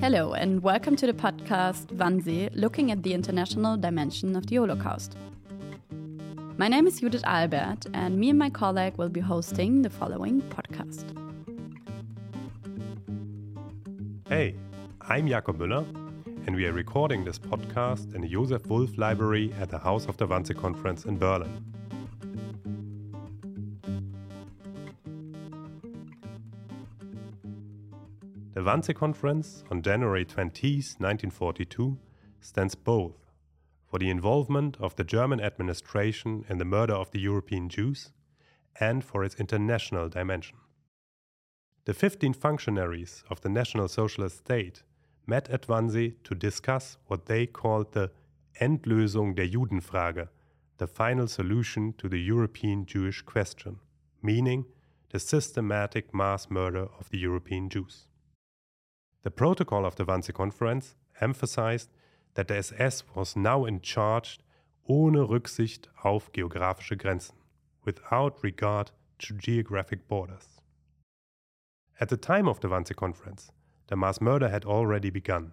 Hello, and welcome to the podcast Wannsee, looking at the international dimension of the Holocaust. My name is Judith Albert, and me and my colleague will be hosting the following podcast. Hey, I'm Jakob Müller, and we are recording this podcast in the Joseph Wulf Library at the House of the Wannsee Conference in Berlin. The Wannsee Conference on January 20, 1942, stands both for the involvement of the German administration in the murder of the European Jews and for its international dimension. The 15 functionaries of the National Socialist State met at Wannsee to discuss what they called the Endlösung der Judenfrage, the final solution to the European Jewish question, meaning the systematic mass murder of the European Jews. The protocol of the Wannsee Conference emphasized that the SS was now in charge ohne Rücksicht auf geografische Grenzen, without regard to geographic borders. At the time of the Wannsee Conference, the mass murder had already begun.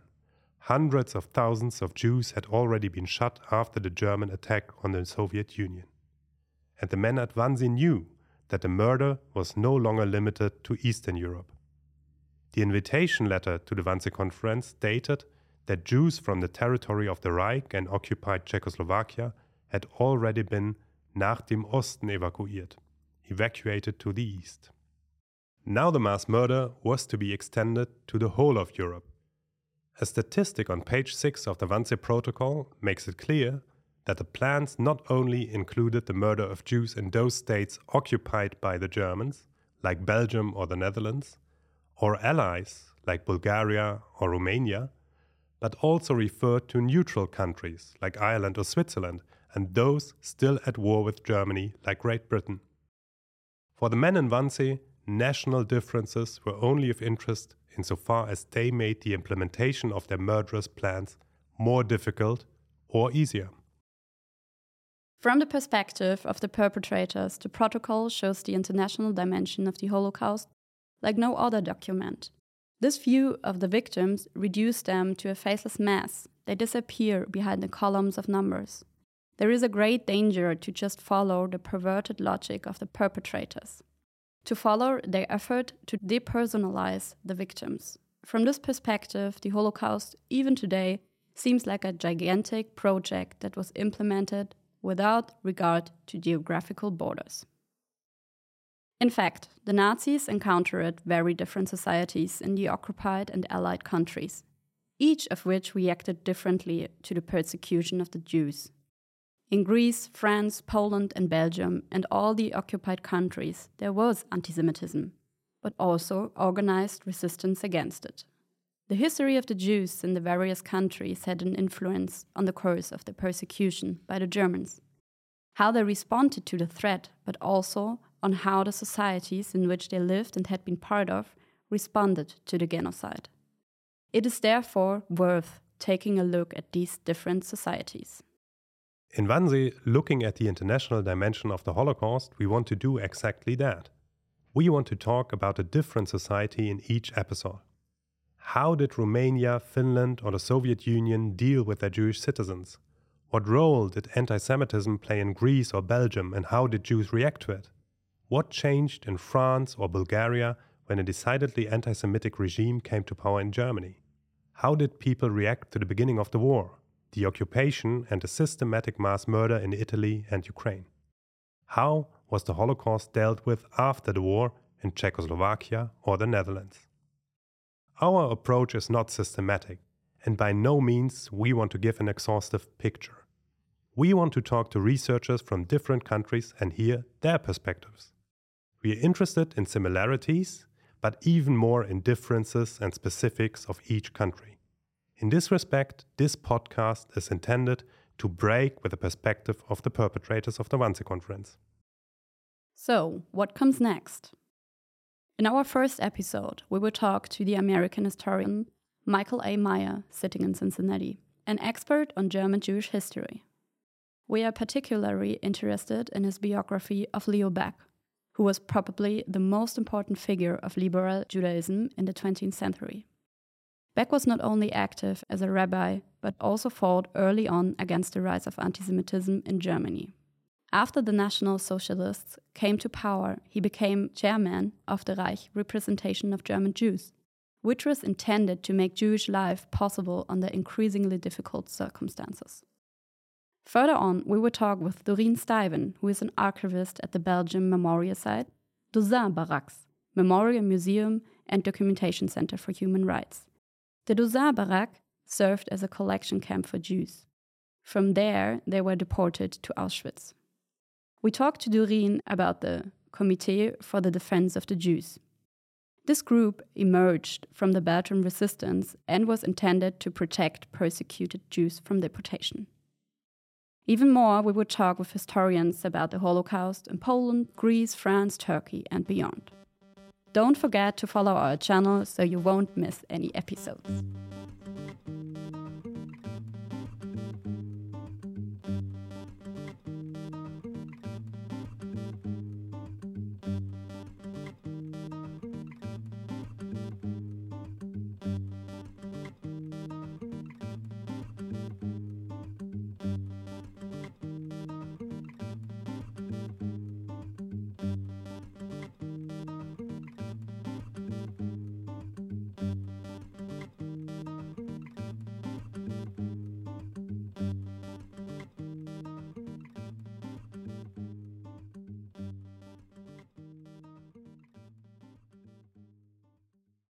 Hundreds of thousands of Jews had already been shot after the German attack on the Soviet Union. And the men at Wannsee knew that the murder was no longer limited to Eastern Europe. The invitation letter to the Wannsee Conference stated that Jews from the territory of the Reich and occupied Czechoslovakia had already been nach dem Osten evakuiert, evacuated to the east. Now the mass murder was to be extended to the whole of Europe. A statistic on page 6 of the Wannsee Protocol makes it clear that the plans not only included the murder of Jews in those states occupied by the Germans, like Belgium or the Netherlands, or allies like Bulgaria or Romania, but also referred to neutral countries like Ireland or Switzerland and those still at war with Germany like Great Britain. For the men in Wannsee, national differences were only of interest insofar as they made the implementation of their murderous plans more difficult or easier. From the perspective of the perpetrators, the protocol shows the international dimension of the Holocaust like no other document. This view of the victims reduced them to a faceless mass. They disappear behind the columns of numbers. There is a great danger to just follow the perverted logic of the perpetrators, to follow their effort to depersonalize the victims. From this perspective, the Holocaust, even today, seems like a gigantic project that was implemented without regard to geographical borders. In fact, the Nazis encountered very different societies in the occupied and allied countries, each of which reacted differently to the persecution of the Jews. In Greece, France, Poland, and Belgium, and all the occupied countries, there was anti Semitism, but also organized resistance against it. The history of the Jews in the various countries had an influence on the course of the persecution by the Germans. How they responded to the threat, but also on how the societies in which they lived and had been part of responded to the genocide. It is therefore worth taking a look at these different societies. In Wannsee, looking at the international dimension of the Holocaust, we want to do exactly that. We want to talk about a different society in each episode. How did Romania, Finland, or the Soviet Union deal with their Jewish citizens? What role did anti Semitism play in Greece or Belgium, and how did Jews react to it? What changed in France or Bulgaria when a decidedly anti Semitic regime came to power in Germany? How did people react to the beginning of the war, the occupation, and the systematic mass murder in Italy and Ukraine? How was the Holocaust dealt with after the war in Czechoslovakia or the Netherlands? Our approach is not systematic, and by no means we want to give an exhaustive picture. We want to talk to researchers from different countries and hear their perspectives. We are interested in similarities, but even more in differences and specifics of each country. In this respect, this podcast is intended to break with the perspective of the perpetrators of the Wannsee Conference. So, what comes next? In our first episode, we will talk to the American historian Michael A. Meyer, sitting in Cincinnati, an expert on German Jewish history. We are particularly interested in his biography of Leo Baeck, who was probably the most important figure of liberal Judaism in the 20th century. Baeck was not only active as a rabbi, but also fought early on against the rise of anti Semitism in Germany. After the National Socialists came to power, he became chairman of the Reich Representation of German Jews, which was intended to make Jewish life possible under increasingly difficult circumstances. Further on, we will talk with Dorien Styven, who is an archivist at the Belgium Memorial Site, Dossin Barracks, Memorial Museum and Documentation Center for Human Rights. The Dossin Barak served as a collection camp for Jews. From there, they were deported to Auschwitz. We talked to Doreen about the Comité for the Defense of the Jews. This group emerged from the Belgian resistance and was intended to protect persecuted Jews from deportation. Even more, we would talk with historians about the Holocaust in Poland, Greece, France, Turkey, and beyond. Don't forget to follow our channel so you won't miss any episodes.